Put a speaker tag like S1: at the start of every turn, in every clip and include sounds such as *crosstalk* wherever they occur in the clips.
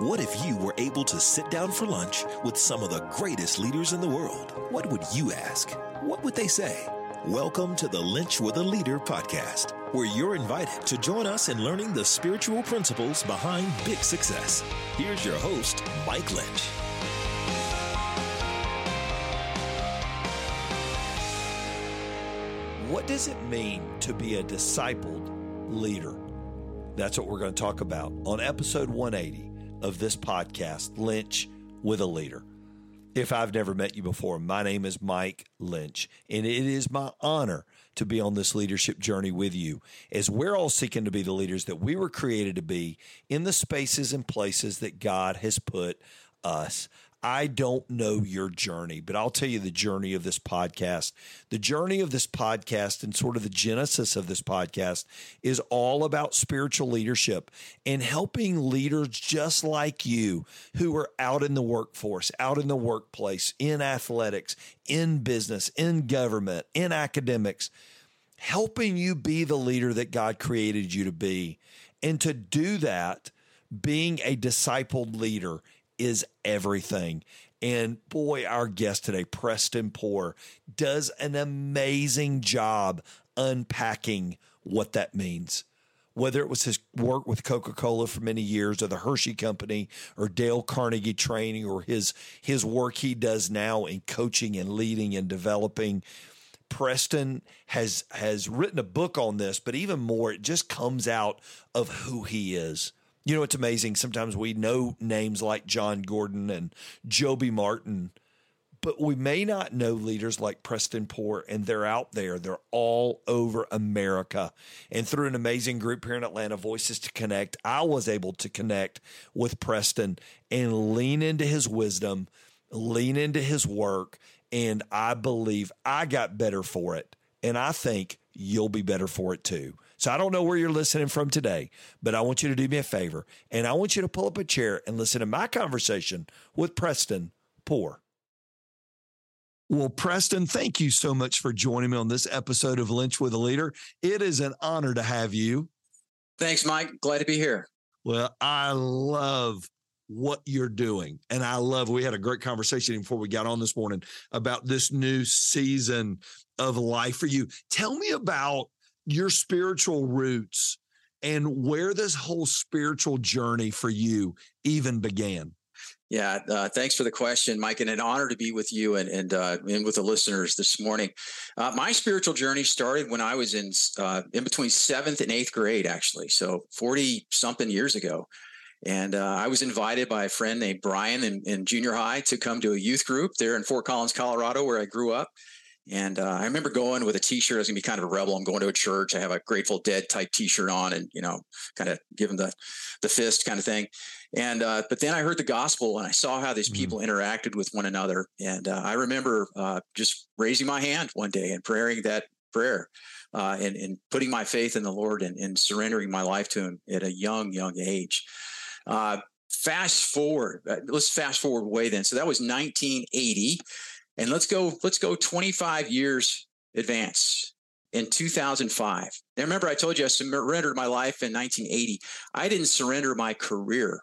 S1: What if you were able to sit down for lunch with some of the greatest leaders in the world? What would you ask? What would they say? Welcome to the Linch with a Leader podcast, where you're invited to join us in learning the spiritual principles behind big success. Here's your host, Mike Linch. What does it mean to be a discipled leader? That's what we're going to talk about on episode 180 of this podcast, Linch with a Leader. If I've never met you before, my name is Mike Linch, and it is my honor to be on this leadership journey with you as we're all seeking to be the leaders that we were created to be in the spaces and places that God has put us. I don't know your journey, but I'll tell you the journey of this podcast. The journey of this podcast and sort of the genesis of this podcast is all about spiritual leadership and helping leaders just like you who are out in the workforce, out in the workplace, in athletics, in business, in government, in academics, helping you be the leader that God created you to be. And to do that, being a discipled leader is everything. And boy, our guest today, Preston Poore, does an amazing job unpacking what that means. Whether it was his work with Coca Cola for many years, or the Hershey Company, or Dale Carnegie training, or his his work he does now in coaching and leading and developing, Preston has has written a book on this, but even more, it just comes out of who he is. You know, it's amazing. Sometimes we know names like Jon Gordon and Joby Martin, but we may not know leaders like Preston Poore, and they're out there. They're all over America. And through an amazing group here in Atlanta, Voices to Connect, I was able to connect with Preston and lean into his wisdom, lean into his work. And I believe I got better for it. And I think you'll be better for it too. So I don't know where you're listening from today, but I want you to do me a favor and I want you to pull up a chair and listen to my conversation with Preston Poore. Well, Preston, thank you so much for joining me on this episode of Linch with a Leader. It is an honor to have you.
S2: Thanks, Mike. Glad to be here.
S1: Well, I love what you're doing. And I love, we had a great conversation before we got on this morning about this new season of life for you. Tell me about your spiritual roots and where this whole spiritual journey for you even began.
S2: Yeah, uh, thanks for the question, Mike, and an honor to be with you and and, uh, and with the listeners this morning. Uh, my spiritual journey started when I was in uh, in between seventh and eighth grade, actually, so forty something years ago. And uh, I was invited by a friend named Brian in, in junior high to come to a youth group there in Fort Collins, Colorado, where I grew up. And uh, I remember going with a T-shirt. I was gonna be kind of a rebel. I'm going to a church. I have a Grateful Dead type T-shirt on, and you know, kind of giving the the fist kind of thing. And uh, but then I heard the gospel, and I saw how these mm-hmm. people mm-hmm. interacted with one another. And uh, I remember uh, just raising my hand one day and praying that prayer, uh, and, and putting my faith in the Lord and, and surrendering my life to Him at a young young age. Uh, fast forward, let's fast forward way then. So that was 1980 and let's go, let's go 25 years advance in 2005. Now, remember, I told you I surrendered my life in 1980. I didn't surrender my career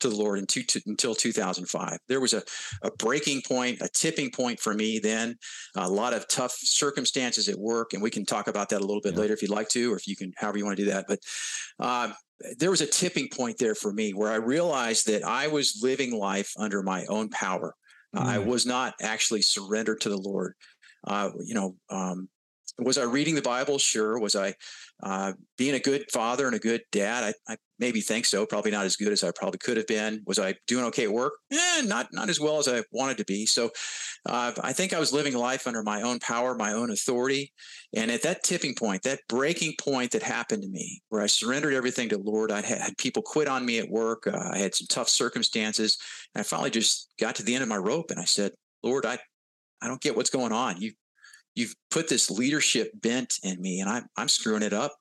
S2: to the Lord two, to, until 2005. There was a, a breaking point, a tipping point for me then, a lot of tough circumstances at work. And we can talk about that a little bit yeah. later if you'd like to, or if you can, however you want to do that. But uh, there was a tipping point there for me where I realized that I was living life under my own power. Mm-hmm. I was not actually surrendered to the Lord. Uh, you know, um, was I reading the Bible? Sure. Was I uh, being a good father and a good dad? I, I, maybe think so. Probably not as good as I probably could have been. Was I doing okay at work? Eh, not not as well as I wanted to be. So uh, I think I was living life under my own power, my own authority. And at that tipping point, that breaking point that happened to me, where I surrendered everything to Lord, I had people quit on me at work. Uh, I had some tough circumstances. And I finally just got to the end of my rope and I said, Lord, I, I don't get what's going on. You, you've put this leadership bent in me and I'm, I'm screwing it up.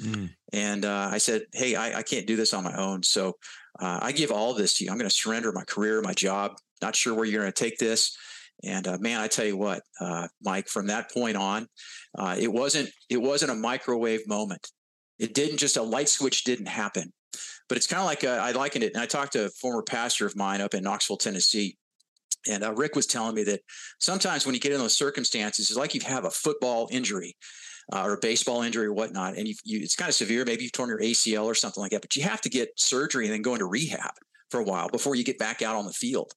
S2: Mm. And uh, I said, Hey, I, I, can't do this on my own. So uh, I give all this to you. I'm going to surrender my career, my job. Not sure where you're going to take this. And uh, man, I tell you what, uh, Mike, from that point on, uh, it wasn't it wasn't a microwave moment. It didn't just a light switch didn't happen. but it's kind of like uh, I likened it. And I talked to a former pastor of mine up in Knoxville, Tennessee. And Rick was telling me that sometimes when you get in those circumstances, it's like you have a football injury uh, or a baseball injury or whatnot, and you, you, it's kind of severe. Maybe you've torn your ACL or something like that, but you have to get surgery and then go into rehab for a while before you get back out on the field.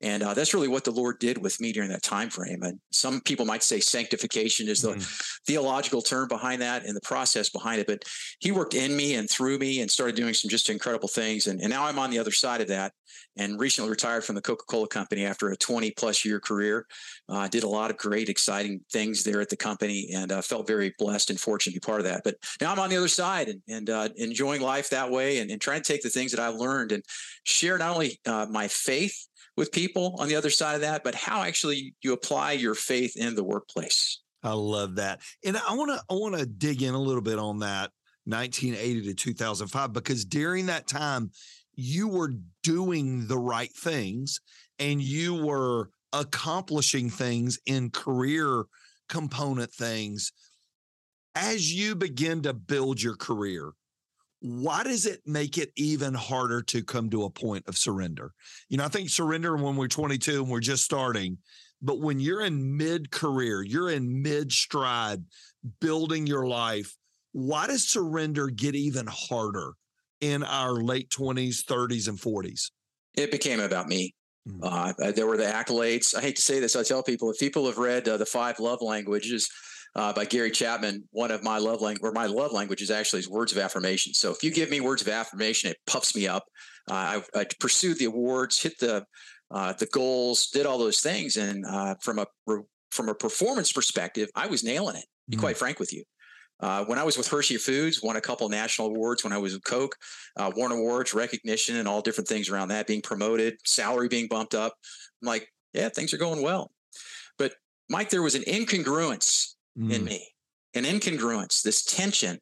S2: And uh, that's really what the Lord did with me during that time frame. And some people might say sanctification is the mm. theological term behind that and the process behind it. But He worked in me and through me and started doing some just incredible things. And, and now I'm on the other side of that and recently retired from the Coca-Cola company after a 20 plus year career. Uh, did a lot of great, exciting things there at the company and uh, felt very blessed and fortunate to be part of that. But now I'm on the other side and, and uh, enjoying life that way and, and, trying to take the things that I've learned and share not only uh, my faith with people on the other side of that, but how actually you apply your faith in the workplace.
S1: I love that. And I want to I want to dig in a little bit on that 1980 to 2005 because during that time you were doing the right things and you were accomplishing things in career component things as you begin to build your career why does it make it even harder to come to a point of surrender? You know, I think surrender when we're 22 and we're just starting, but when you're in mid career, you're in mid stride, building your life, why does surrender get even harder in our late 20s, 30s, and 40s?
S2: It became about me. Mm. Uh, there were the accolades. I hate to say this. I tell people if people have read uh, the five love languages, uh, by Gary Chapman. One of my love language, or my love language is actually is words of affirmation. So if you give me words of affirmation, it puffs me up. Uh, I, I, pursued the awards, hit the uh, the goals, did all those things, and uh, from a from a performance perspective, I was nailing it. Be mm quite frank with you. Uh, when I was with Hershey Foods, won a couple national awards. When I was with Coke, uh, won awards, recognition, and all different things around that. Being promoted, salary being bumped up. I'm like, yeah, things are going well. But Mike, there was an incongruence mm. in me, an incongruence, this tension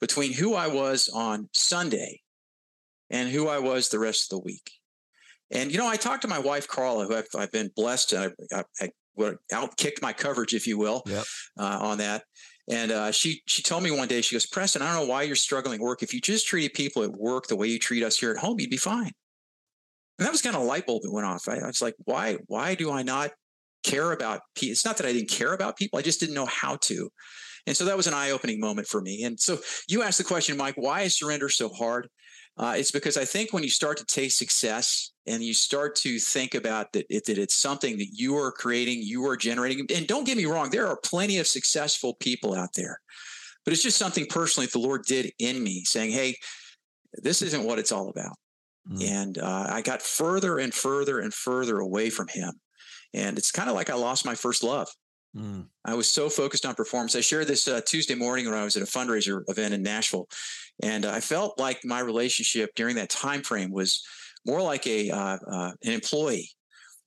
S2: between who I was on Sunday and who I was the rest of the week. And, you know, I talked to my wife, Carla, who I've, I've been blessed. I, I, I outkicked my coverage, if you will, yep. uh, on that. And uh, she she told me one day, she goes, Preston, I don't know why you're struggling at work. If you just treated people at work the way you treat us here at home, you'd be fine. And that was kind of a light bulb that went off. I, I was like, why why do I not care about people. It's not that I didn't care about people, I just didn't know how to. And so that was an eye opening moment for me. And so you asked the question, Mike, why is surrender so hard? Uh, it's because I think when you start to taste success and you start to think about that, it, that it's something that you are creating, you are generating. And don't get me wrong, there are plenty of successful people out there, but it's just something personally the Lord did in me saying, hey, this isn't what it's all about. Mm. And uh, I got further and further and further away from Him. And it's kind of like I lost my first love. Mm. I was so focused on performance. I shared this uh, Tuesday morning when I was at a fundraiser event in Nashville, and I felt like my relationship during that time frame was more like a uh, uh, an employee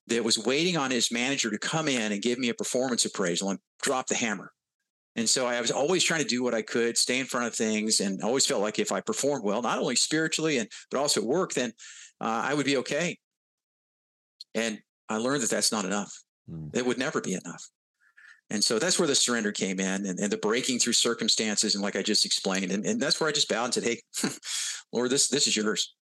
S2: that was waiting on his manager to come in and give me a performance appraisal and drop the hammer. And so I was always trying to do what I could, stay in front of things, and always felt like if I performed well, not only spiritually and but also at work, then uh, I would be okay. And I learned that that's not enough. Mm. It would never be enough. And so that's where the surrender came in and, and the breaking through circumstances. And like I just explained, and, and that's where I just bowed and said, Hey, *laughs* Lord, this, this is yours.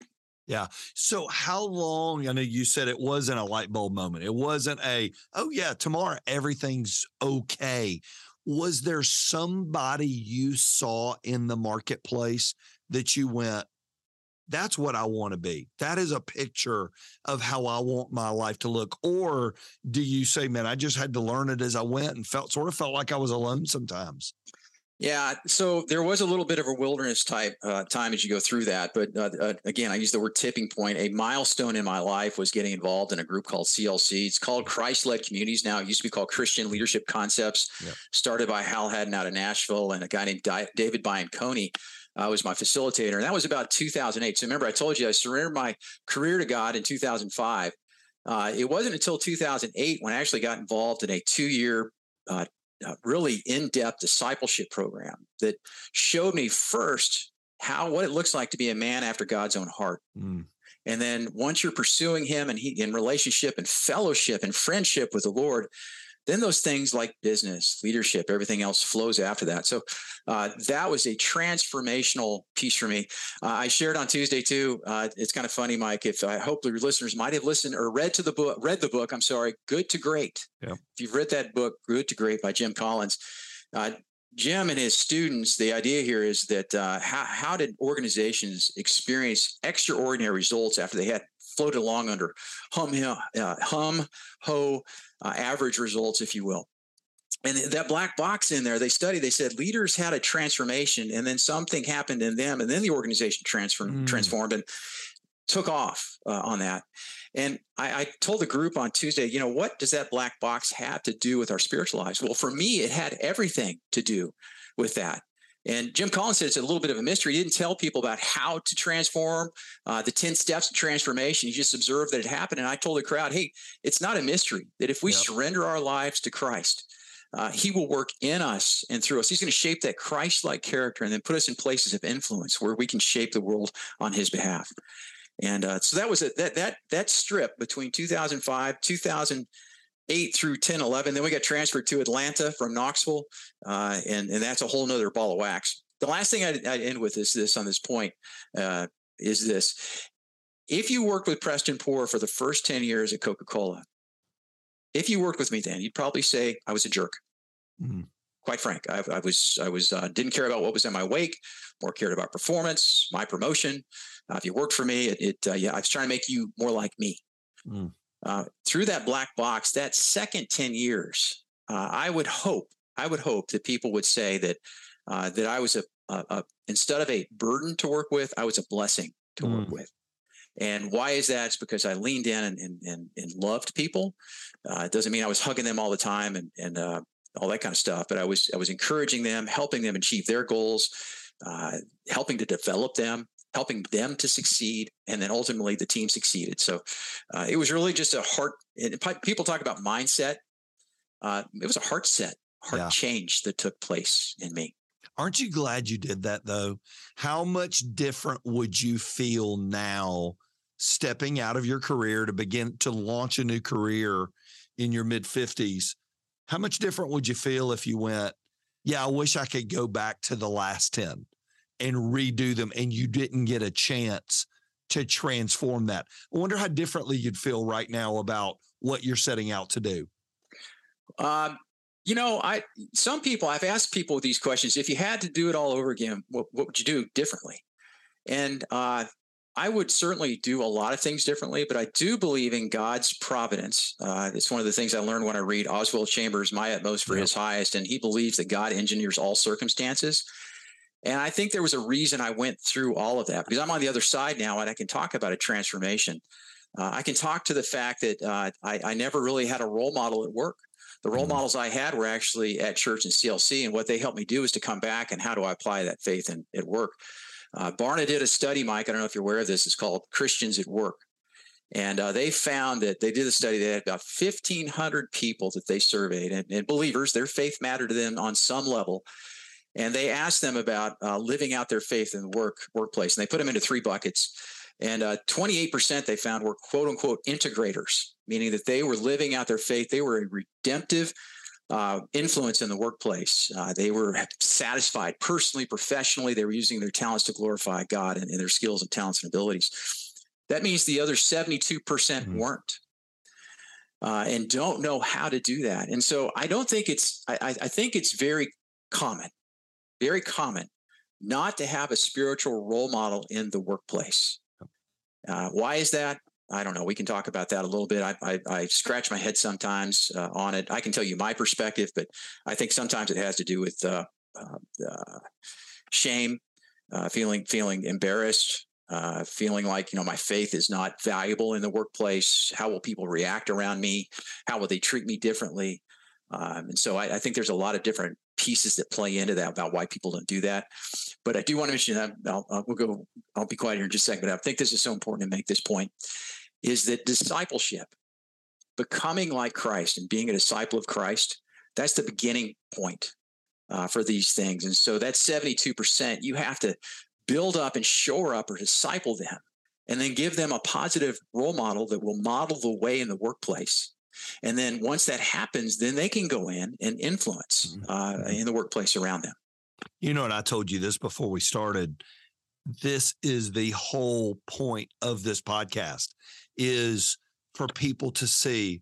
S1: Yeah. So how long? I know you said it wasn't a light bulb moment. It wasn't a, oh yeah, tomorrow everything's okay. Was there somebody you saw in the marketplace that you went, that's what I want to be. That is a picture of how I want my life to look. Or do you say, man, I just had to learn it as I went and felt sort of felt like I was alone sometimes?
S2: Yeah, so there was a little bit of a wilderness type uh, time as you go through that, but uh, uh, again, I use the word tipping point. A milestone in my life was getting involved in a group called CLC. It's called Christ-led Communities now. It used to be called Christian Leadership Concepts. Yeah. Started by Hal Hadden out of Nashville and a guy named David Bianconi uh, was my facilitator. And that was about 2008. So remember, I told you I surrendered my career to God in 2005. Uh, it wasn't until 2008 when I actually got involved in a two year, uh, uh, really in depth discipleship program that showed me first how what it looks like to be a man after God's own heart. Mm. And then once you're pursuing Him and he, in relationship and fellowship and friendship with the Lord, then those things like business, leadership, everything else flows after that. So uh, that was a transformational piece for me. Uh, I shared on Tuesday too. Uh, it's kind of funny, Mike. If I hope your listeners might have listened or read to the book, read the book. I'm sorry, Good to Great. Yeah. If you've read that book, Good to Great by Jim Collins. Uh, Jim and his students, the idea here is that uh, how, how did organizations experience extraordinary results after they had floated along under hum, uh, hum ho, uh, average results, if you will. And that black box in there, they studied, they said leaders had a transformation and then something happened in them and then the organization transformed, mm. transformed and took off uh, on that. And I, I, told the group on Tuesday, you know, what does that black box have to do with our spiritual lives? Well, for me, it had everything to do with that. And Jim Collins said it's a little bit of a mystery. He didn't tell people about how to transform, uh, the 10 steps of transformation. He just observed that it happened. And I told the crowd, hey, it's not a mystery that if we surrender our lives to Christ, uh, he will work in us and through us. He's going to shape that Christ like character and then put us in places of influence where we can shape the world on his behalf. And uh, so that was a, that that that strip between 2005, 2008 through 10, 11. Then we got transferred to Atlanta from Knoxville, uh, and and that's a whole nother ball of wax. The last thing I'd, I'd end with is this on this point uh, is this: if you worked with Preston Poore for the first 10 years at Coca Cola, if you worked with me then, you'd probably say I was a jerk. Mm-hmm quite frank. I, I, was I was uh, didn't care about what was in my wake, more cared about performance, my promotion. Uh, if you worked for me, it, it uh, yeah, I was trying to make you more like me. Mm. Through that black box, that second ten years, uh, I would hope I would hope that people would say that uh, that I was a, a, a, instead of a burden to work with, I was a blessing to mm. work with. And why is that? It's because I leaned in and, and, and, and loved people. Uh, it doesn't mean I was hugging them all the time and, and uh, all that kind of stuff. But I was I was encouraging them, helping them achieve their goals, uh, helping to develop them, helping them to succeed, and then ultimately the team succeeded. So uh, it was really just a heart. People talk about mindset. Uh, it was a heart set, heart yeah. change that took place in me.
S1: Aren't you glad you did that though? How much different would you feel now stepping out of your career to begin to launch a new career in your mid 50s how much different would you feel if you went, yeah, I wish I could go back to the last 10 and redo them and you didn't get a chance to transform that? I wonder how differently you'd feel right now about what you're setting out to do.
S2: Um, you know, I some people I've asked people these questions. If you had to do it all over again, what, what would you do differently? And uh, I would certainly do a lot of things differently, but I do believe in God's providence. Uh, it's one of the things I learned when I read Oswald Chambers, My Utmost for. His Highest, and he believes that God engineers all circumstances. And I think there was a reason I went through all of that because I'm on the other side now and I can talk about a transformation. Uh, I can talk to the fact that uh, I, I, never really had a role model at work. The role mm models I had were actually at church and CLC, and what they helped me do is to come back and how do I apply that faith in, at work. Uh, Barna did a study, Mike. I don't know if you're aware of this. It's called Christians at Work. And uh, they found that they did a study. They had about 1,500 people that they surveyed, and, and, believers, their faith mattered to them on some level. And they asked them about uh, living out their faith in the work workplace. And they put them into three buckets. And uh, 28% they found were quote unquote integrators, meaning that they were living out their faith. They were a redemptive uh, influence in the workplace. Uh, they were satisfied personally, professionally. They were using their talents to glorify God and, and their skills and talents and abilities. That means the other 72% mm hmm weren't. Uh, and don't know how to do that. And so I don't think it's, I, I think it's very common, very common not to have a spiritual role model in the workplace. Uh, why is that? I don't know. We can talk about that a little bit. I, I, I scratch my head sometimes uh, on it. I can tell you my perspective, but I think sometimes it has to do with uh, uh, uh shame, uh, feeling feeling embarrassed, feeling like you know my faith is not valuable in the workplace. How will people react around me? How will they treat me differently? Um, and so I, I, think there's a lot of different pieces that play into that about why people don't do that. But I do want to mention that I'll, I'll, we'll go. I'll be quiet here in just a second. But I think this is so important to make this point is that discipleship, becoming like Christ and being a disciple of Christ, that's the beginning point uh, for these things. And so that 72%, you have to build up and shore up or disciple them and then give them a positive role model that will model the way in the workplace. And then once that happens, then they can go in and influence mm-hmm. uh, mm-hmm. in the workplace around them.
S1: You know, and I told you this before we started. This is the whole point of this podcast is for people to see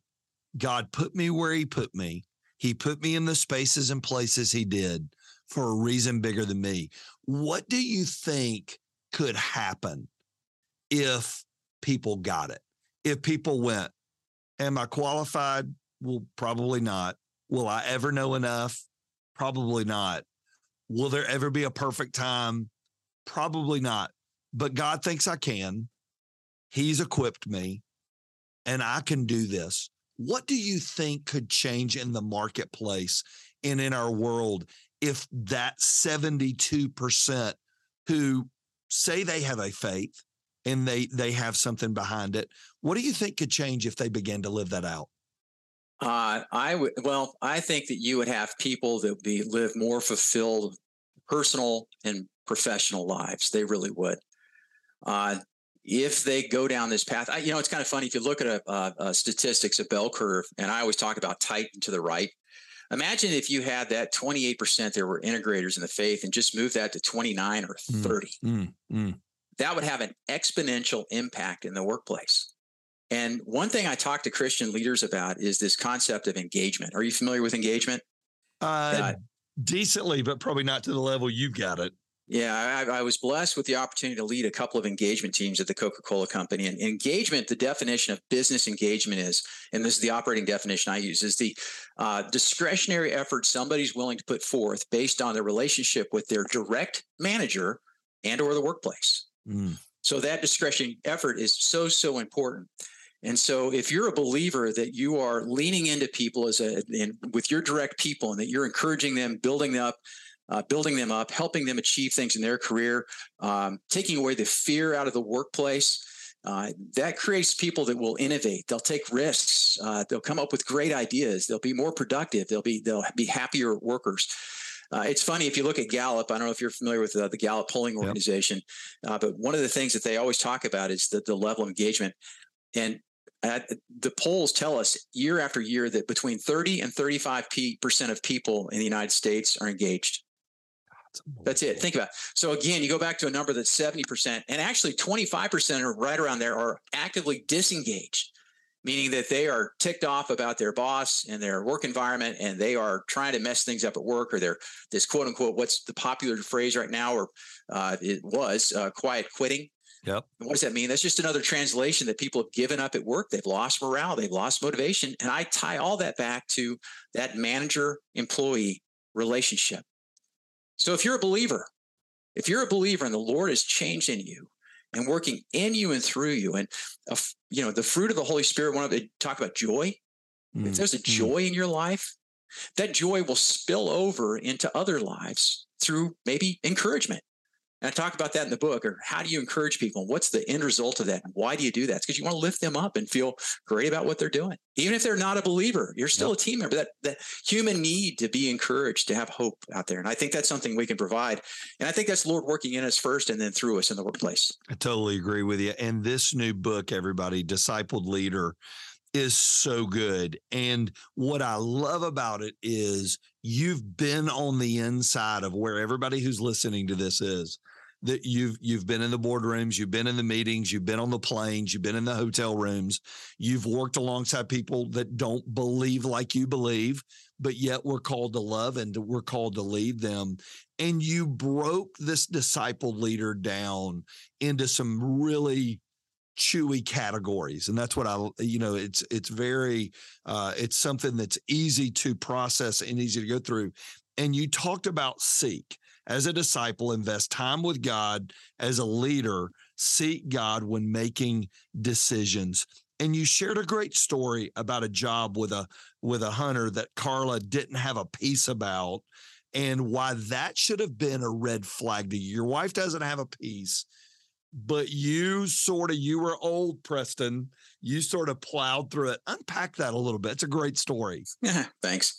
S1: God put me where he put me. He put me in the spaces and places he did for a reason bigger than me. What do you think could happen if people got it? If people went, Am I qualified? Well, probably not. Will I ever know enough? Probably not. Will there ever be a perfect time? Probably not. But God thinks I can. He's equipped me and I can do this. What do you think could change in the marketplace and in our world if that 72% who say they have a faith and they they have something behind it, what do you think could change if they begin to live that out?
S2: Uh, I would well, I think that you would have people that would be live more fulfilled personal and professional lives. They really would. Uh, if they go down this path, I, you know, it's kind of funny if you look at a, a, a statistics, a bell curve, and I always talk about tight and to the right. Imagine if you had that 28% there were integrators in the faith and just move that to 29 or mm, 30. Mm, mm, That would have an exponential impact in the workplace. And one thing I talk to Christian leaders about is this concept of engagement. Are you familiar with engagement?
S1: Uh, decently, but probably not to the level you've got it.
S2: Yeah, I, I, was blessed with the opportunity to lead a couple of engagement teams at the Coca Cola Company. And engagement, the definition of business engagement is, and this is the operating definition I use, is the uh, discretionary effort somebody's willing to put forth based on their relationship with their direct manager and or the workplace. Mm. So that discretion effort is so so important. And so if you're a believer that you are leaning into people as a and with your direct people and that you're encouraging them, building up uh, building them up, helping them achieve things in their career, um, taking away the fear out of the workplace. Uh, that creates people that will innovate. They'll take risks. Uh, they'll come up with great ideas. They'll be more productive. They'll be they'll be happier workers. Uh, it's funny if you look at Gallup. I don't know if you're familiar with uh, the Gallup polling organization, yep. Uh, but one of the things that they always talk about is the, the level of engagement. And the polls tell us year after year that between 30 and 35 percent of people in the United States are engaged. That's it. Think about it. So again, you go back to a number that's 70%, and actually 25% are right around there are actively disengaged, meaning that they are ticked off about their boss and their work environment, and they are trying to mess things up at work, or they're this quote unquote, what's the popular phrase right now, or uh, it was uh, quiet quitting.
S1: Yep.
S2: what does that mean? That's just another translation that people have given up at work. They've lost morale, they've lost motivation. And I tie all that back to that manager employee relationship. So if you're a believer, if you're a believer and the Lord has changed in you and working in you and through you, and uh, you know the fruit of the Holy Spirit, one of it talk about joy. Mm-hmm. If there's a mm. joy mm-hmm. in your life, that joy will spill over into other lives through maybe encouragement. And I talk about that in the book, or how do you encourage people? What's the end result of that? And why do you do that? It's because you want to lift them up and feel great about what they're doing. Even if they're not a believer, you're still yep. a team member. That that human need to be encouraged, to have hope out there. And I think that's something we can provide. And I think that's Lord working in us first and then through us in the workplace.
S1: I totally agree with you. And this new book, everybody, Discipled Leader, is so good. And what I love about it is you've been on the inside of where everybody who's listening to this is that you've you've been in the boardrooms, you've been in the meetings, you've been on the planes, you've been in the hotel rooms, you've worked alongside people that don't believe like you believe, but yet we're called to love and we're called to lead them. And you broke this disciple leader down into some really chewy categories. And that's what i you know it's it's very uh it's something that's easy to process and easy to go through. And you talked about seek as a disciple, invest time with God as a leader, seek God when making decisions. And you shared a great story about a job with a with a hunter that Carla didn't have a piece about and why that should have been a red flag to you. Your wife doesn't have a piece, but you sort of you were old Preston. You sort of plowed through it. Unpack that a little bit. It's a great story.
S2: Yeah, *laughs* thanks.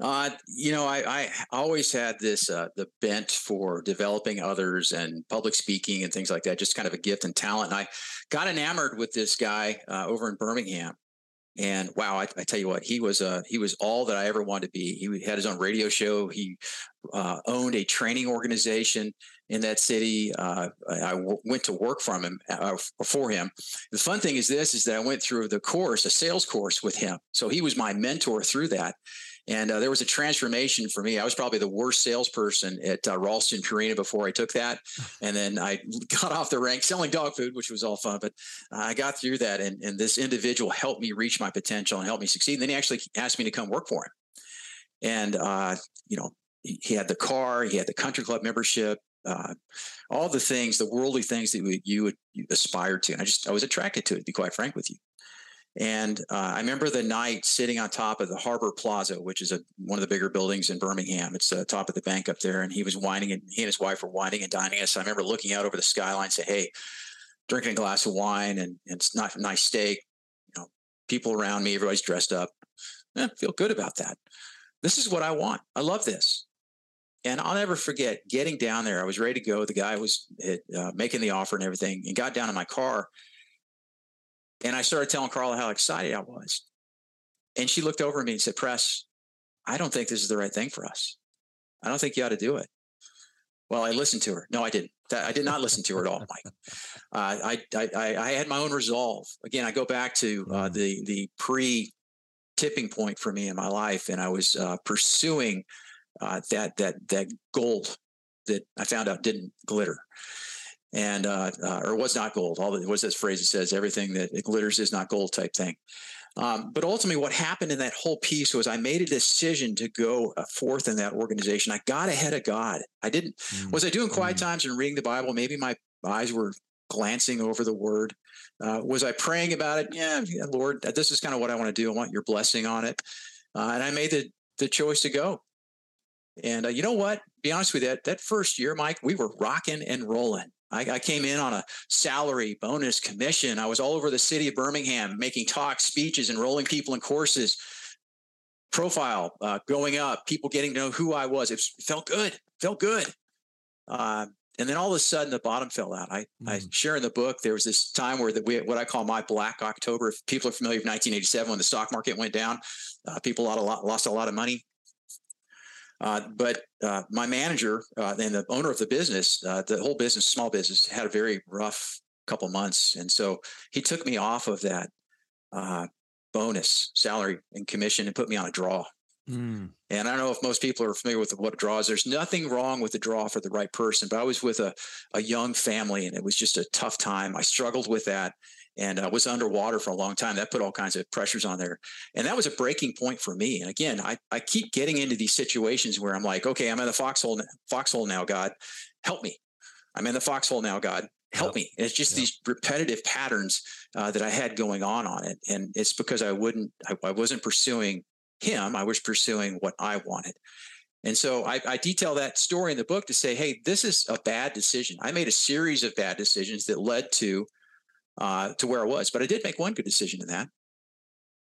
S2: Uh, you know, I, I always had this uh, the bent for developing others and public speaking and things like that. Just kind of a gift and talent. And I got enamored with this guy uh, over in Birmingham, And wow, I, I, tell you what, he was uh, he was all that I ever wanted to be. He had his own radio show. He uh, owned a training organization in that city. Uh, I w- went to work from him uh, for him. The fun thing is this: is that I went through the course, a sales course with him. So he was my mentor through that. And uh, there was a transformation for me. I was probably the worst salesperson at uh, Ralston Purina before I took that. *laughs* And then I *laughs* got off the rank selling dog food, which was all fun. But I got through that. And, and this individual helped me reach my potential and helped me succeed. And then he actually asked me to come work for him. And, uh, you know, he, he, had the car, he had the country club membership, uh, all the things, the worldly things that you would aspire to. And I just, I was attracted to it, to be quite frank with you. And uh, I remember the night sitting on top of the Harbert Plaza, which is a, one of the bigger buildings in Birmingham. It's the uh, top of the bank up there. And he was whining and he and his wife were whining and dining us. I remember looking out over the skyline, say, Hey, drinking a glass of wine and, and it's not nice steak. You know, people around me, everybody's dressed up. Eh, feel good about that. This is what I want. I love this. And I'll never forget getting down there. I was ready to go. The guy was uh, making the offer and everything and got down in my car and I started telling Carla how excited I was. And she looked over at me and said, Press, I don't think this is the right thing for us. I don't think you ought to do it. Well, I listened to her. No, I didn't. I did not listen to her at all, Mike. *laughs* Uh, I, I, I had my own resolve. Again, I go back to uh, the the pre tipping point for me in my life, and I was uh, pursuing uh, that that that gold that I found out didn't glitter and uh, uh, or was not gold. All the, what's this phrase that says everything that glitters is not gold type thing. Um, but ultimately, what happened in that whole piece was I made a decision to go uh, forth in that organization. I got ahead of God. I didn't. Mm-hmm. Was I doing quiet mm-hmm. times and reading the Bible? Maybe my eyes were glancing over the Word. Uh, was I praying about it? Yeah, yeah, Lord, this is kind of what I want to do. I want Your blessing on it. Uh, and I made the the choice to go. And uh, you know what? Be honest with you, that that first year, Mike, we were rocking and rolling. I, I, came in on a salary, bonus, commission. I was all over the city of Birmingham making talks, speeches, enrolling people in courses, profile uh, going up, people getting to know who I was. It felt good, felt good. Uh, and then all of a sudden, the bottom fell out. I, mm. I share in the book there was this time where the, we, what I call my Black October. If people are familiar with 1987 when the stock market went down, uh, people a lot, lost a lot of money. Uh, but uh, my manager uh, and the owner of the business, uh, the whole business, small business, had a very rough couple months, and so he took me off of that uh, bonus salary and commission and put me on a draw. Mm. And I don't know if most people are familiar with what a draw is. There's nothing wrong with the draw for the right person, but I was with a, a young family and it was just a tough time. I struggled with that and uh, was underwater for a long time. That put all kinds of pressures on there. And that was a breaking point for me. And again, I, I keep getting into these situations where I'm like, okay, I'm in the foxhole, foxhole now, God, help me. I'm in the foxhole now, God, help me. And it's just these repetitive patterns uh, that I had going on on it. And it's because I wouldn't, I, I wasn't pursuing him. I was pursuing what I wanted. And so I, I, detail that story in the book to say, hey, this is a bad decision. I made a series of bad decisions that led to uh, to where I was. But I did make one good decision in that.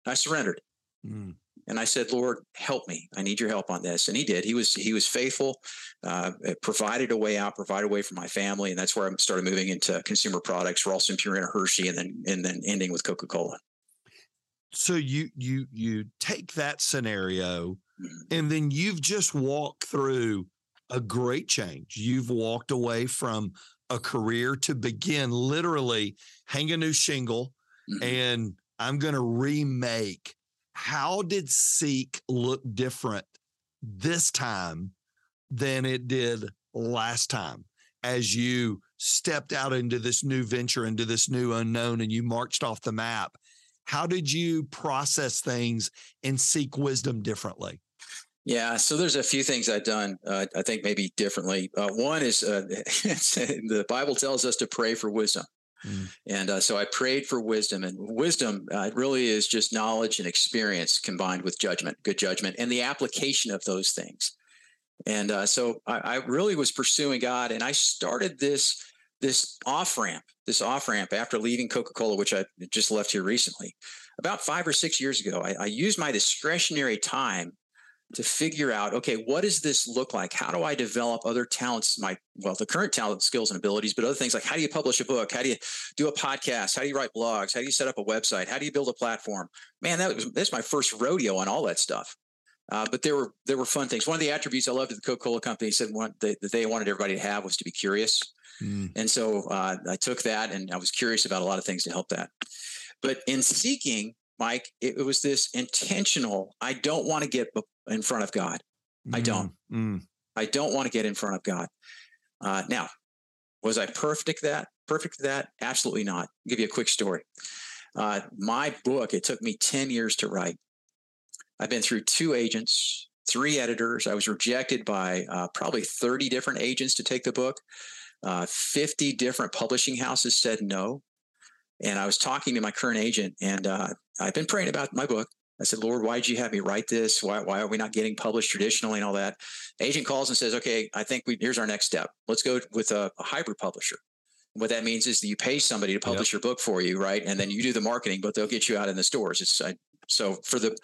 S2: I surrendered. Mm. And I said, Lord, help me. I need your help on this. And he did. He was he was faithful, uh, provided a way out, provided a way for my family, and that's where I started moving into consumer products, Ralston Purina, Hershey, and then and then ending with Coca Cola.
S1: So you you you take that scenario, mm-hmm. and then you've just walked through a great change. You've walked away from a career to begin literally hang a new shingle mm-hmm. and I'm going to remake. How did Seek look different this time than it did last time as you stepped out into this new venture, into this new unknown, and you marched off the map? How did you process things and seek wisdom differently?
S2: Yeah, so there's a few things I've done. Uh, I think maybe differently. Uh, one is uh, *laughs* the Bible tells us to pray for wisdom, mm. and uh, so I prayed for wisdom. And wisdom uh, really is just knowledge and experience combined with judgment, good judgment, and the application of those things. And uh, so I, I really was pursuing God, and I started this this off ramp, this off ramp after leaving Coca Cola, which I just left here recently. About five or six years ago, I, I used my discretionary time to figure out okay what does this look like? How do i develop other talents my well the current talent skills and abilities but other things like how do you publish a book? How do you do a podcast? How do you write blogs? How do you set up a website? How do you build a platform? Man that was that's my first rodeo on all that stuff. Uh, but there were there were fun things. One of the attributes i loved at the coca-cola company said one, they, that they wanted everybody to have was to be curious. Mm. and so uh, i took that and i was curious about a lot of things to help that. But in seeking Mike, it, was this intentional. I don't want to get in front of God. I don't. Mm, mm. I don't want to get in front of God. Uh, now, was I perfect at that? Perfect at that? Absolutely not. I'll give you a quick story. Uh, my book, it took me 10 years to write. I've been through two agents, three editors. I was rejected by uh, probably 30 different agents to take the book. Uh, 50 different publishing houses said no. And I was talking to my current agent, and uh, I've been praying about my book. I said, Lord, why did you have me write this? Why, why are we not getting published traditionally and all that? Agent calls and says, okay, I think we, here's our next step. Let's go with a, a hybrid publisher. What that means is that you pay somebody to publish yep. your book for you, right? And then you do the marketing, but they'll get you out in the stores. It's I, so for the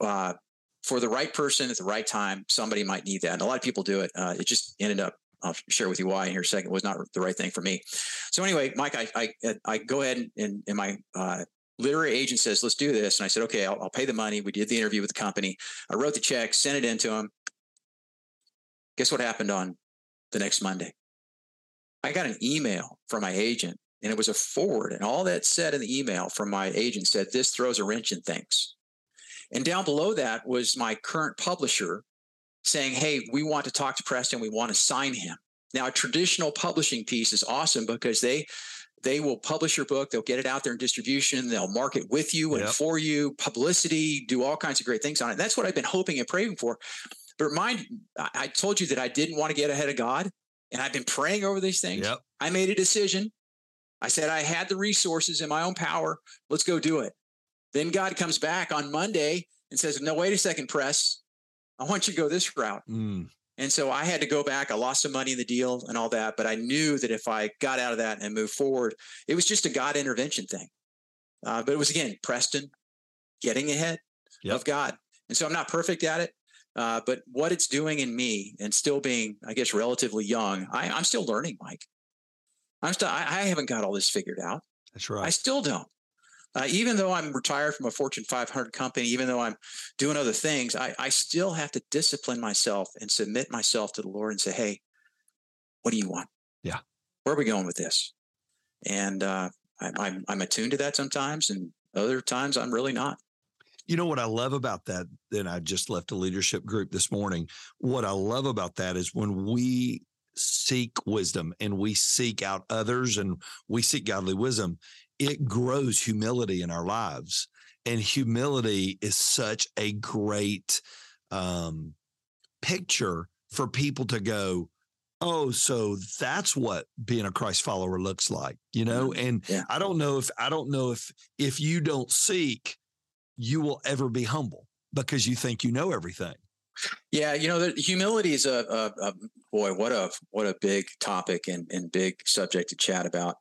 S2: uh, for the right person at the right time, somebody might need that, and a lot of people do it. Uh, it just ended up I'll share with you why in here a second was not the right thing for me. So anyway, Mike, I I, I go ahead and, and, my uh, literary agent says, let's do this. And I said, okay, I'll, I'll, pay the money. We did the interview with the company. I wrote the check, sent it in to him. Guess what happened on the next Monday? I got an email from my agent and it was a forward. And all that said in the email from my agent said, this throws a wrench in things. And down below that was my current publisher saying, hey, we want to talk to Preston. We want to sign him. Now, a traditional publishing piece is awesome because they they will publish your book. They'll get it out there in distribution. They'll market with you and yep. for you. Publicity do all kinds of great things on it. That's what i've been hoping and praying for. But mind i told you that i didn't want to get ahead of god and i've been praying over these things. Yep. i made a decision. I said i had the resources in my own power. Let's go do it. Then god comes back on monday and says no wait a second press i want you to go this route mm. And so I had to go back. I lost some money in the deal and all that, but I knew that if I got out of that and moved forward, it was just a God intervention thing. Uh, but it was again, Preston getting ahead yep. of God. And so I'm not perfect at it, uh, but what it's doing in me and still being, I guess, relatively young, I, am still learning, Mike. I'm still, I, I haven't got all this figured out.
S1: That's right.
S2: I still don't. Uh, even though I'm retired from a Fortune 500 company, even though I'm doing other things, I, I still have to discipline myself and submit myself to the Lord and say, Hey, what do you want?
S1: Yeah.
S2: Where are we going with this? And uh, I, I'm, I'm attuned to that sometimes, and other times I'm really not.
S1: You know what I love about that? Then I just left a leadership group this morning. What I love about that is when we seek wisdom and we seek out others and we seek godly wisdom, it grows humility in our lives. And humility is such a great um, picture for people to go, oh, so that's what being a Christ follower looks like, you know? Mm-hmm. And yeah. I don't know if, I don't know if, if you don't seek, you will ever be humble because you think you know everything.
S2: Yeah, you know, the humility is a, a, a, boy. What a what a big topic and, and big subject to chat about.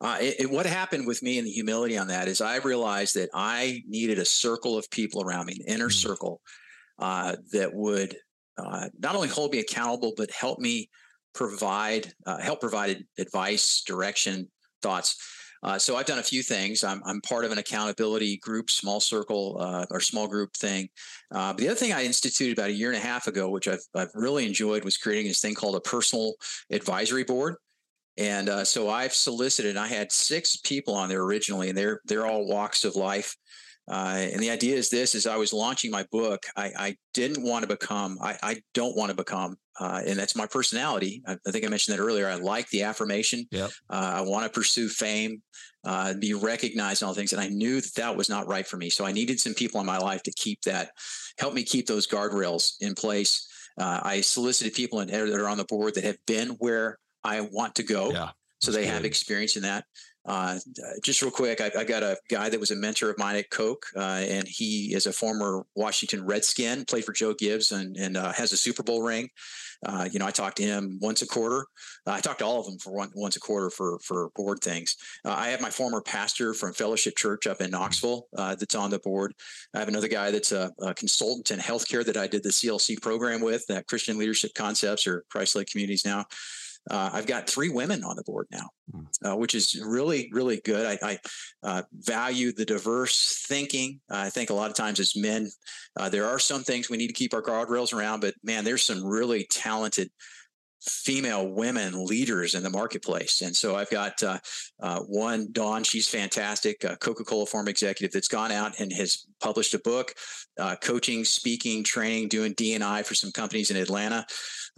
S2: Uh, it, it, what happened with me and the humility on that is I realized that I needed a circle of people around me, an inner mm-hmm. circle uh, that would uh, not only hold me accountable but help me provide uh, help provide advice, direction, thoughts. Uh, so I've done a few things. I'm, I'm part of an accountability group, small circle uh, or small group thing. Uh, but the other thing I instituted about a year and a half ago, which I've, I've really enjoyed, was creating this thing called a personal advisory board. And uh, so I've solicited. I had six people on there originally, and they're they're all walks of life. Uh, and the idea is this: is I was launching my book. I, I didn't want to become. I, I don't want to become uh, and that's my personality. I, I, think I mentioned that earlier. I like the affirmation.
S1: Yep.
S2: Uh, I want to pursue fame, uh, be recognized, and all things. And I knew that that was not right for me. So I needed some people in my life to keep that, help me keep those guardrails in place. Uh, I solicited people in, that are on the board that have been where I want to go.
S1: Yeah,
S2: so they good. have experience in that. Uh, just real quick, I, I, got a guy that was a mentor of mine at Coke, uh, and he is a former Washington Redskin, played for Joe Gibbs, and, and uh, has a Super Bowl ring. Uh, you know, I talk to him once a quarter. Uh, I talk to all of them for one, once a quarter for for board things. Uh, I have my former pastor from Fellowship Church up in Knoxville that's on the board. I have another guy that's a, a, consultant in healthcare that I did the CLC program with, that Christian Leadership Concepts or Christ-led Communities now. Uh, I've got three women on the board now, hmm. uh, which is really, really good. I, I uh, value the diverse thinking. I think a lot of times as men, uh, there are some things we need to keep our guardrails around, but man, there's some really talented female women leaders in the marketplace. And so I've got uh, uh, one, Dawn, she's fantastic, Coca Cola former executive that's gone out and has published a book, uh, coaching, speaking, training, doing D&I for some companies in Atlanta.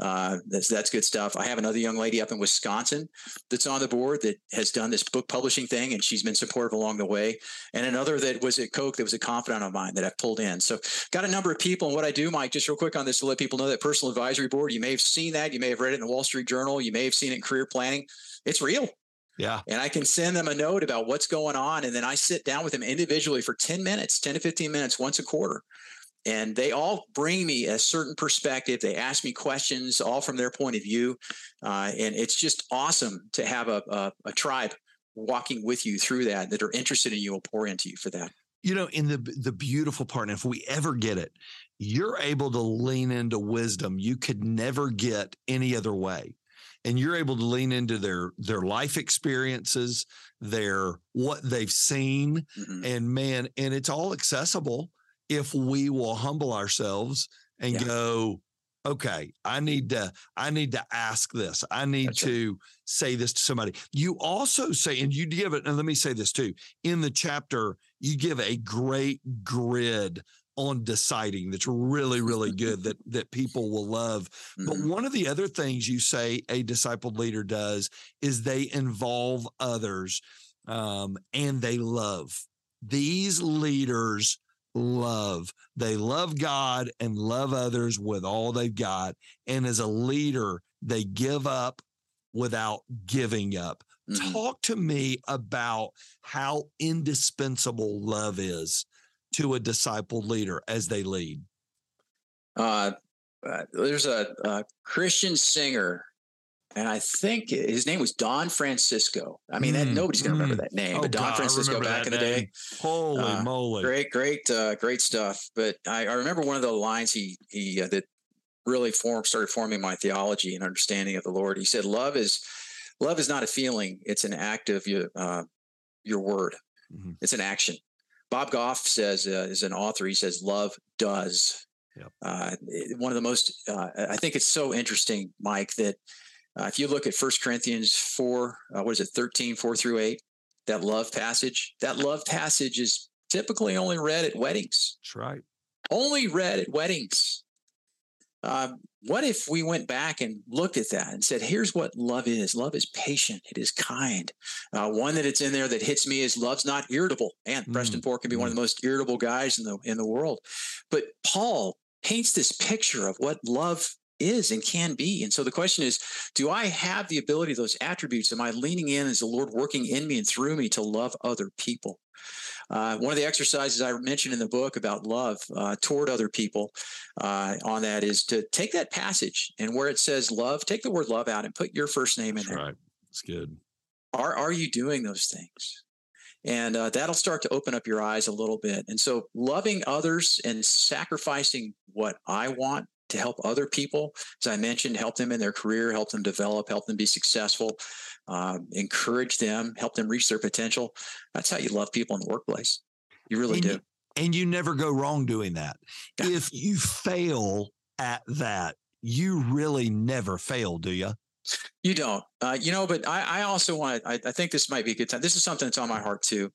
S2: Uh, that's, that's good stuff. I have another young lady up in Wisconsin that's on the board that has done this book publishing thing, and she's been supportive along the way. And another that was at Coke that was a confidant of mine that I've pulled in. So got a number of people. And what I do, Mike, just real quick on this to let people know that personal advisory board, you may have seen that. You may have read it in the Wall Street Journal. You may have seen it in career planning. It's real.
S1: Yeah.
S2: And I can send them a note about what's going on. And then I sit down with them individually for 10 minutes, 10 to 15 minutes once a quarter and they all bring me a certain perspective. They ask me questions all from their point of view uh, and it's just awesome to have a, a, a, tribe walking with you through that that are interested in you and pour into you for that.
S1: You know in the the beautiful part and if we ever get it you're able to lean into wisdom you could never get any other way. And you're able to lean into their their life experiences their what they've seen. Mm-hmm. and man and it's all accessible if we will humble ourselves and yeah. go, okay, I need to, I need to ask this. I need That's to right. say this to somebody. You also say, and you give it, and let me say this too. In the chapter, you give a great grid on deciding that's really really good that *laughs* that people will love mm-hmm. but one of the other things you say a discipled leader does is they involve others um, and they love these leaders love. They love God and love others with all they've got. And as a leader, they give up without giving up. Mm-hmm. Talk to me about how indispensable love is to a disciple leader as they lead.
S2: Uh, uh, there's a, a Christian singer and I think his name was Don Francisco. I mean, mm, that, nobody's going to mm. remember that name, oh, but Don God, Francisco back in the day.
S1: Holy uh, moly!
S2: Great, great, uh, great stuff. But I, I, remember one of the lines he he uh, that really formed started forming my theology and understanding of the Lord. He said, "Love is love is not a feeling; it's an act of your uh, your word. Mm-hmm. It's an action." Bob Goff says, uh, is an author. He says, "Love does." Yep. Uh, one of the most, I think it's so interesting, Mike, that uh, if you look at First Corinthians 4, uh, what is it, 13, 4 through 8, that love passage, that love passage is typically only read at weddings.
S1: That's right.
S2: Only read at weddings. Uh, what if we went back and looked at that and said, here's what love is love is patient, it is kind. Uh, one that it's in there that hits me is love's not irritable. And mm. Preston Poore can be mm. one of the most irritable guys in the in the world. But Paul paints this picture of what love is and can be. And so the question is, do I have the ability, of those attributes? Am I leaning in? Is the Lord working in me and through me to love other people? Uh, one of the exercises I mentioned in the book about love uh, toward other people uh, on that is to take that passage and where it says love, take the word love out and put your first name in there.
S1: Right. That's good.
S2: Are, are you doing those things? and uh, that'll start to open up your eyes a little bit. And so, loving others and sacrificing what I want to help other people, as I mentioned, help them in their career, help them develop, help them be successful, uh, encourage them, help them reach their potential. That's how you love people in the workplace. You really
S1: and
S2: do.
S1: You, and you never go wrong doing that. if you fail at that, you really never fail, do you?
S2: You don't. Uh, you know, but I, I also want I, I think this might be a good time. This is something that's on my heart too.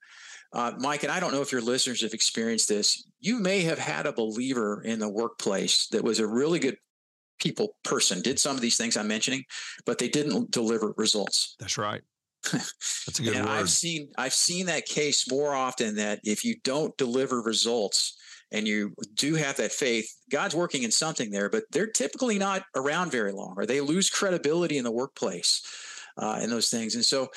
S2: Uh, Mike, and I don't know if your listeners have experienced this. You may have had a believer in the workplace that was a really good people person, did some of these things I'm mentioning, but they didn't deliver results.
S1: That's right. *laughs* That's a good
S2: and
S1: word.
S2: I've seen I've seen that case more often that if you don't deliver results and you do have that faith, God's working in something there, but they're typically not around very long, or they lose credibility in the workplace uh, and those things. And so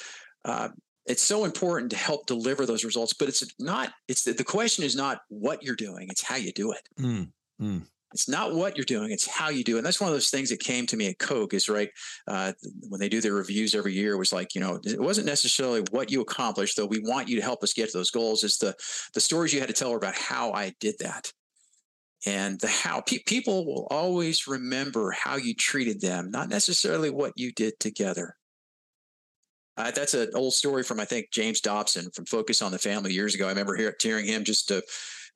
S2: uh, it's so important to help deliver those results but it's not it's the, the question is not what you're doing it's how you do it. Mm, mm. it's not what you're doing it's how you do it. And that's one of those things that came to me at coke is right uh, when they do their reviews every year was like you know it wasn't necessarily what you accomplished though we want you to help us get to those goals it's the the stories you had to tell about how i did that. And the how pe- people will always remember how you treated them not necessarily what you did together uh, that's an old story from I think James Dobson from Focus on the Family years ago. I remember hear, hearing him just a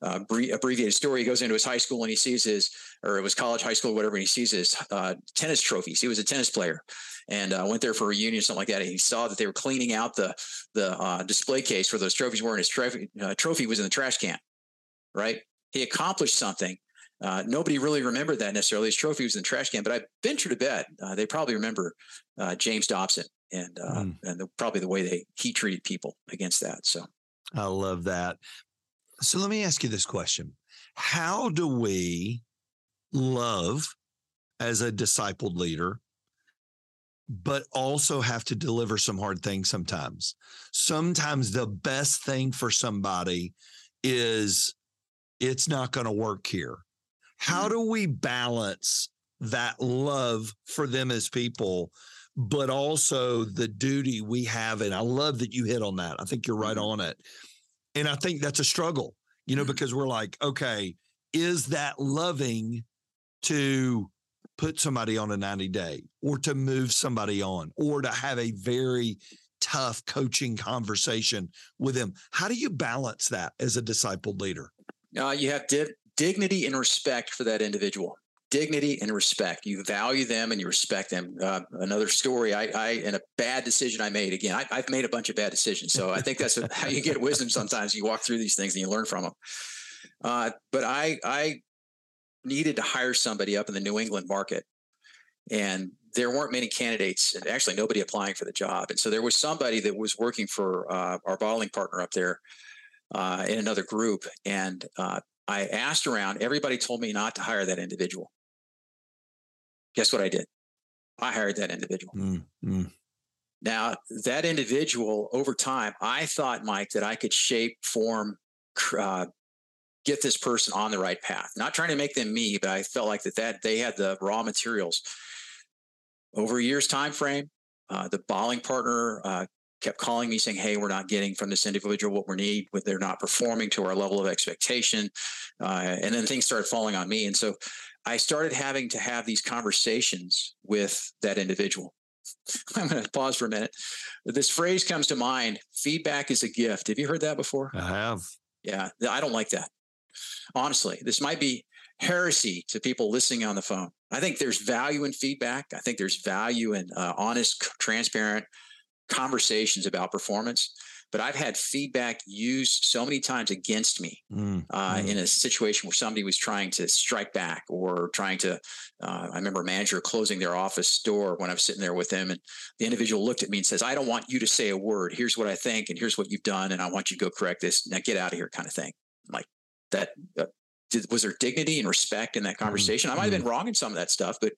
S2: uh, abbreviated story. He goes into his high school and he sees his, or it was college, high school, whatever, and he sees his uh, tennis trophies. He was a tennis player, and uh, went there for a reunion, something like that. And he saw that they were cleaning out the the uh, display case where those trophies were, and his trophy uh, trophy was in the trash can. Right? He accomplished something. Uh, nobody really remembered that necessarily. His trophy was in the trash can, but I venture to bet they probably remember James Dobson and uh, mm. and the, probably the way they he treated people against that. So
S1: I love that. So let me ask you this question: How do we love as a discipled leader? But also have to deliver some hard things sometimes. Sometimes the best thing for somebody is it's not going to work here. How mm. do we balance that love for them as people but also the duty we have. And I love that you hit on that. I think you're right mm-hmm. on it. And I think that's a struggle, you know, mm-hmm. because we're like, okay, is that loving to put somebody on a 90 day or to move somebody on or to have a very tough coaching conversation with them? How do you balance that as a discipled leader?
S2: Uh, you have di- dignity and respect for that individual dignity and respect. You value them and you respect them. Uh, another story, I, I, in a bad decision I made again, I, have made a bunch of bad decisions. So I think that's how you get wisdom. Sometimes you walk through these things and you learn from them. Uh, but I, I needed to hire somebody up in the New England market and there weren't many candidates and actually nobody applying for the job. And so there was somebody that was working for uh, our bottling partner up there uh, in another group. And uh, I asked around, everybody told me not to hire that individual. Guess what I did? I hired that individual. Mm, mm. Now, that individual over time, I thought, Mike, that I could shape, form, uh, get this person on the right path. Not trying to make them me, but I felt like that, that they had the raw materials. Over a year's time frame, uh, the bottling partner uh, kept calling me saying, "Hey, we're not getting from this individual what we need. They're not performing to our level of expectation," uh, and then things started falling on me. And so I started having to have these conversations with that individual. *laughs* I'm going to pause for a minute. This phrase comes to mind feedback is a gift. Have you heard that before?
S1: I have.
S2: Yeah, I don't like that. Honestly, this might be heresy to people listening on the phone. I think there's value in feedback. I think there's value in uh, honest, transparent conversations about performance but I've had feedback used so many times against me mm, uh, mm. in a situation where somebody was trying to strike back or trying to. Uh, I remember a manager closing their office door when I was sitting there with them, and the individual looked at me and says, "I don't want you to say a word. Here's what I think, and here's what you've done, and I want you to go correct this. Now get out of here," kind of thing. Like that. Uh, did, was there dignity and respect in that mm, conversation? Mm, I might have been mm. wrong in some of that stuff, but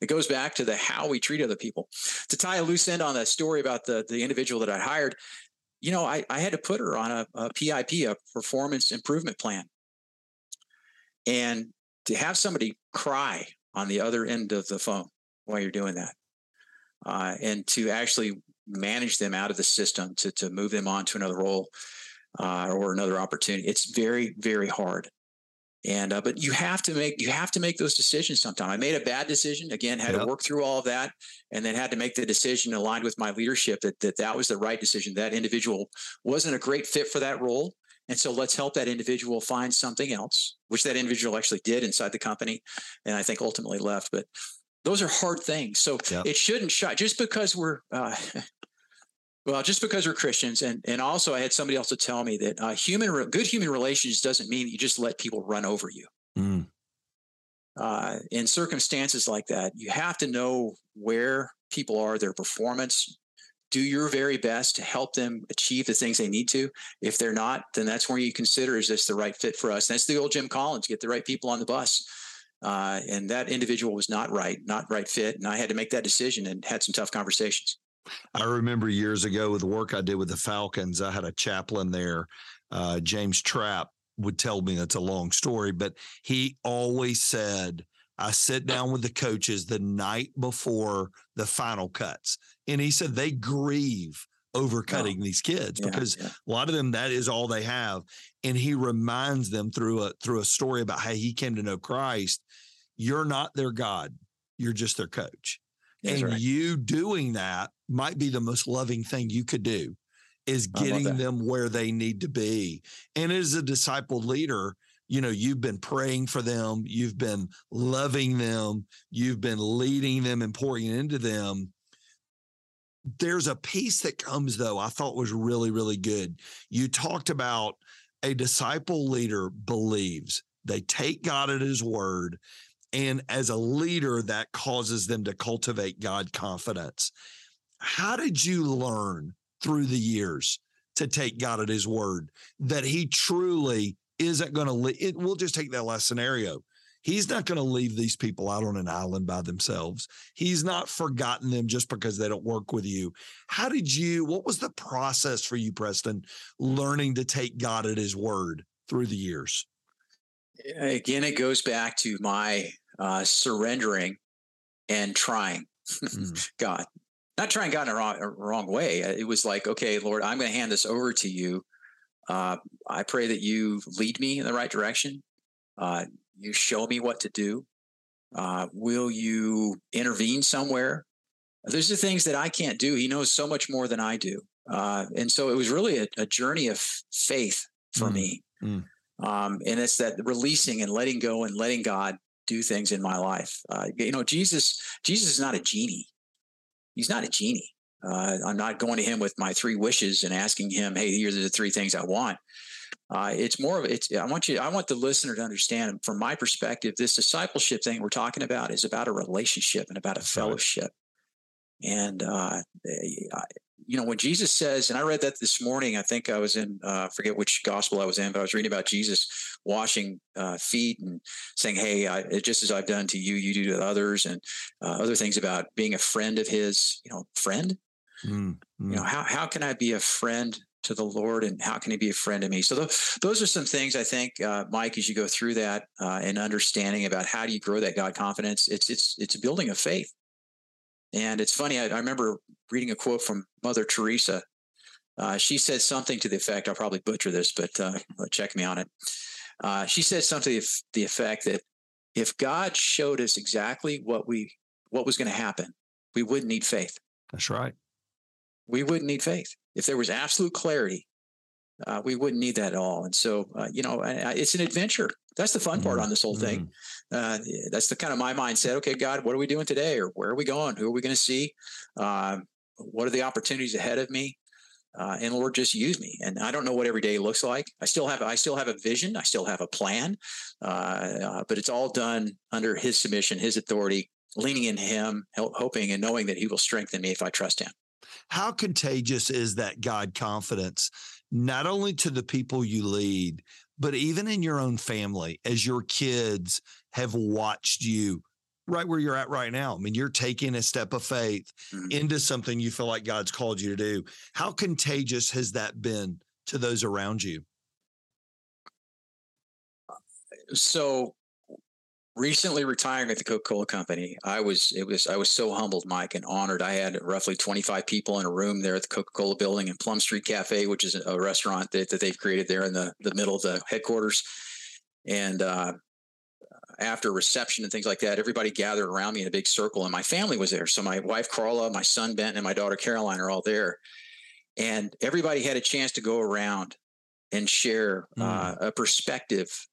S2: it goes back to the how we treat other people. To tie a loose end on that story about the the individual that I hired, you know, I, I had to put her on a, a PIP, a performance improvement plan. And to have somebody cry on the other end of the phone while you're doing that, uh, and to actually manage them out of the system to, to move them on to another role uh, or another opportunity, it's very, very hard and uh, but you have to make you have to make those decisions sometime. I made a bad decision. Again had yep. to work through all of that and then had to make the decision aligned with my leadership that, that that was the right decision. That individual wasn't a great fit for that role. And so let's help that individual find something else which that individual actually did inside the company and i think ultimately left. But those are hard things. So yep. it shouldn't shut just because we're uh, Well, just because we're Christians, and and also I had somebody else to tell me that uh, human good human relations doesn't mean you just let people run over you. Mm. Uh, in circumstances like that, you have to know where people are, their performance. Do your very best to help them achieve the things they need to. If they're not, then that's where you consider is this the right fit for us? And that's the old Jim Collins: get the right people on the bus. Uh, and that individual was not right, not right fit, and I had to make that decision and had some tough conversations.
S1: I remember years ago with the work I did with the Falcons, I had a chaplain there, uh, James Trapp would tell me that's a long story, but he always said, I sit down with the coaches the night before the final cuts. And he said they grieve over cutting oh, these kids yeah, because yeah. a lot of them that is all they have. And he reminds them through a through a story about how he came to know Christ. You're not their God. You're just their coach. That's and right. you doing that might be the most loving thing you could do is getting them where they need to be. And as a disciple leader, you know, you've been praying for them, you've been loving them, you've been leading them and pouring into them. There's a piece that comes though, I thought was really, really good. You talked about a disciple leader believes they take God at his word. And as a leader, that causes them to cultivate God confidence. How did you learn through the years to take God at his word that he truly isn't going to it we'll just take that last scenario. He's not going to leave these people out on an island by themselves. He's not forgotten them just because they don't work with you. How did you what was the process for you preston learning to take god at his word through the years?
S2: Again it goes back to my uh, surrendering and trying mm. *laughs* god not trying God in a wrong, a wrong way. Uh, it was like, okay, Lord, I'm going to hand this over to you. Uh, I pray that you lead me in the right direction. Uh, you show me what to do. Uh, will you intervene somewhere? Those are things that I can't do. He knows so much more than I do. Uh, and so it was really a, a journey of faith for mm. me. Mm. Um, and it's that releasing and letting go and letting God do things in my life. Uh, you know, Jesus, Jesus is not a genie he's not a genie. Uh, I'm not going to him with my three wishes and asking him, "Hey, here are the three things I want." Uh, it's more of it's. I want you. I want the listener to understand, from my perspective, this discipleship thing we're talking about is about a relationship and about a fellowship. And uh, you know, when Jesus says, and I read that this morning, I think I was in, uh, forget which gospel I was in, but I was reading about Jesus washing uh, feet and saying, Hey, I, just as I've done to you, you do to others, and uh, other things about being a friend of his, you know, friend. Mm, mm. You know, how, how can I be a friend to the Lord and how can he be a friend to me? So th- those are some things I think, uh, Mike, as you go through that uh, and understanding about how do you grow that God confidence, it's, it's, it's a building of faith. And it's funny, I, I remember reading a quote from Mother Teresa. Uh, she said something to the effect, I'll probably butcher this, but uh, check me on it. Uh, she said something to the effect that if God showed us exactly what we what was going to happen, we wouldn't need faith.
S1: That's right.
S2: We wouldn't need faith. If there was absolute clarity, uh, we wouldn't need that at all. And so, uh, you know, it's an adventure. That's the fun part mm-hmm. on this whole thing. Mm-hmm. Uh, that's the kind of my mindset. Okay, God, what are we doing today, or where are we going? Who are we going to see? Uh, what are the opportunities ahead of me? Uh, and Lord, just use me. And I don't know what every day looks like. I still have I still have a vision. I still have a plan, uh, but it's all done under His submission, His authority, leaning in Him, hoping and knowing that He will strengthen me if I trust Him.
S1: How contagious is that God confidence? Not only to the people you lead, but even in your own family as your kids have watched you right where you're at right now. I mean, you're taking a step of faith mm-hmm. into something you feel like God's called you to do. How contagious has that been to those around you?
S2: So recently retiring at the Coca-Cola company, I was it was I was so humbled, Mike, and honored. I had roughly 25 people in a room there at the Coca-Cola building in Plum Street Cafe, which is a restaurant that, that they've created there in the, the middle of the headquarters. And uh, after reception and things like that, everybody gathered around me in a big circle, and my family was there. So my wife Carla, my son Benton, and my daughter Caroline are all there. And everybody had a chance to go around and share mm. uh, a perspective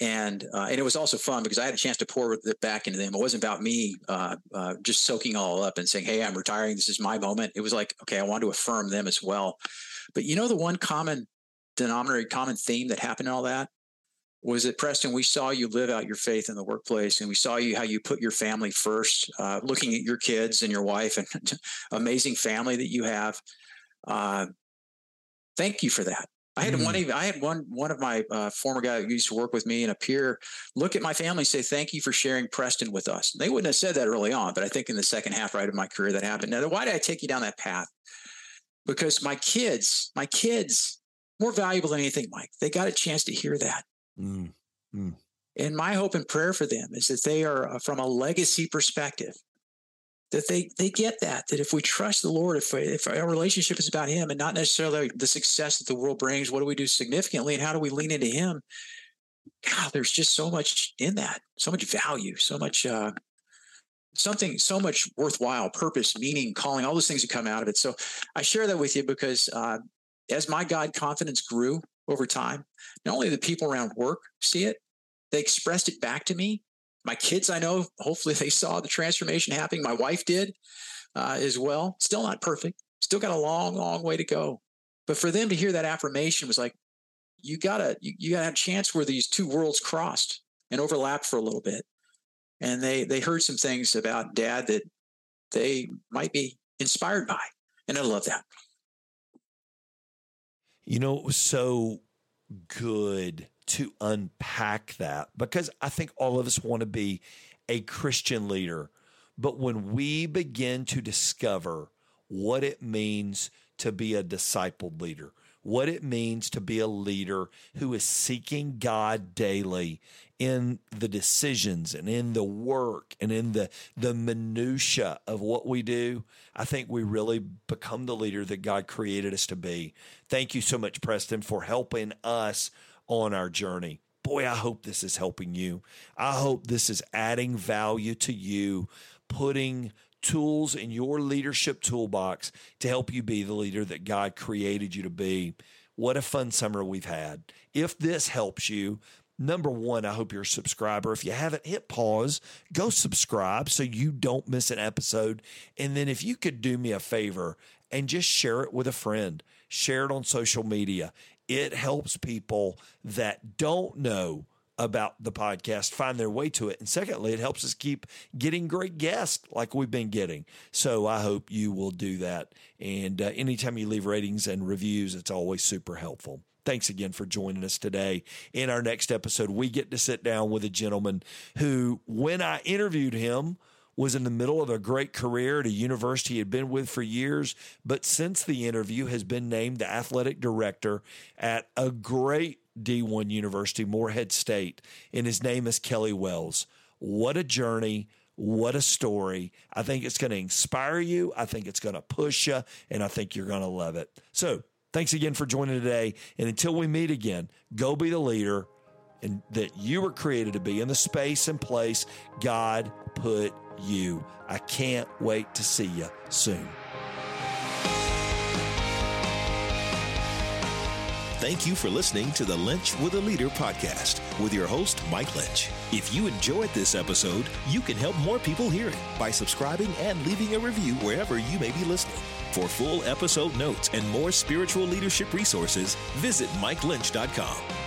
S2: and uh, and it was also fun because I had a chance to pour it back into them. It wasn't about me uh, uh, just soaking all up and saying, "Hey, I'm retiring. This is my moment." It was like, okay, I want to affirm them as well. But you know, the one common denominator, common theme that happened in all that was that Preston, we saw you live out your faith in the workplace, and we saw you how you put your family first, uh, looking at your kids and your wife, and *laughs* amazing family that you have. Uh, thank you for that I had mm. one. I had one. One of my uh, former guy who used to work with me and a peer look at my family, and say, "Thank you for sharing Preston with us." They wouldn't have said that early on, but I think in the second half, right of my career, that happened. Now, why did I take you down that path? Because my kids, my kids, more valuable than anything, Mike. They got a chance to hear that. Mm. Mm. And my hope and prayer for them is that they are, uh, from a legacy perspective, that they they get that that if we trust the Lord, if if our relationship is about Him and not necessarily the success that the world brings, what do we do significantly, and how do we lean into Him? God, there's just so much in that, so much value, so much uh, something, so much worthwhile purpose, meaning, calling, all those things that come out of it. So I share that with you because uh, as my God confidence grew over time, not only the people around work see it, they expressed it back to me my kids, I know, hopefully they saw the transformation happening. My wife did uh, as well. Still not perfect. Still got a long, long way to go. But for them to hear that affirmation was like, you gotta, you, you gotta have a chance where these two worlds crossed and overlapped for a little bit. And they they heard some things about dad that they might be inspired by. And I love that.
S1: You know, it was so good to unpack that because I think all of us want to be a Christian leader. But when we begin to discover what it means to be a discipled leader, what it means to be a leader who is seeking God daily in the decisions and in the work and in the the minutia of what we do, I think we really become the leader that God created us to be. Thank you so much Preston for helping us on our journey. Boy, I hope this is helping you. I hope this is adding value to you, putting tools in your leadership toolbox to help you be the leader that God created you to be. What a fun summer we've had. If this helps you, number one, I hope you're a subscriber. If you haven't, hit pause, go subscribe so you don't miss an episode. And then if you could do me a favor and just share it with a friend, share it on social media it helps people that don't know about the podcast find their way to it. And secondly, it helps us keep getting great guests like we've been getting. So I hope you will do that. And uh, anytime you leave ratings and reviews, it's always super helpful. Thanks again for joining us today. In our next episode, we get to sit down with a gentleman who, when I interviewed him, was in the middle of a great career at a university he had been with for years, but since the interview has been named the athletic director at a great D1 university, Morehead State, and his name is Kelly Wells. What a journey. What a story. I think it's going to inspire you. I think it's going to push you, and I think you're going to love it. So, thanks again for joining today. And until we meet again, go be the leader and that you were created to be in the space and place God put you. I can't wait to see you soon.
S3: Thank you for listening to the Linch with a Leader podcast with your host, Mike Linch. If you enjoyed this episode, you can help more people hear it by subscribing and leaving a review wherever you may be listening. For full episode notes and more spiritual leadership resources, visit MikeLinch.com.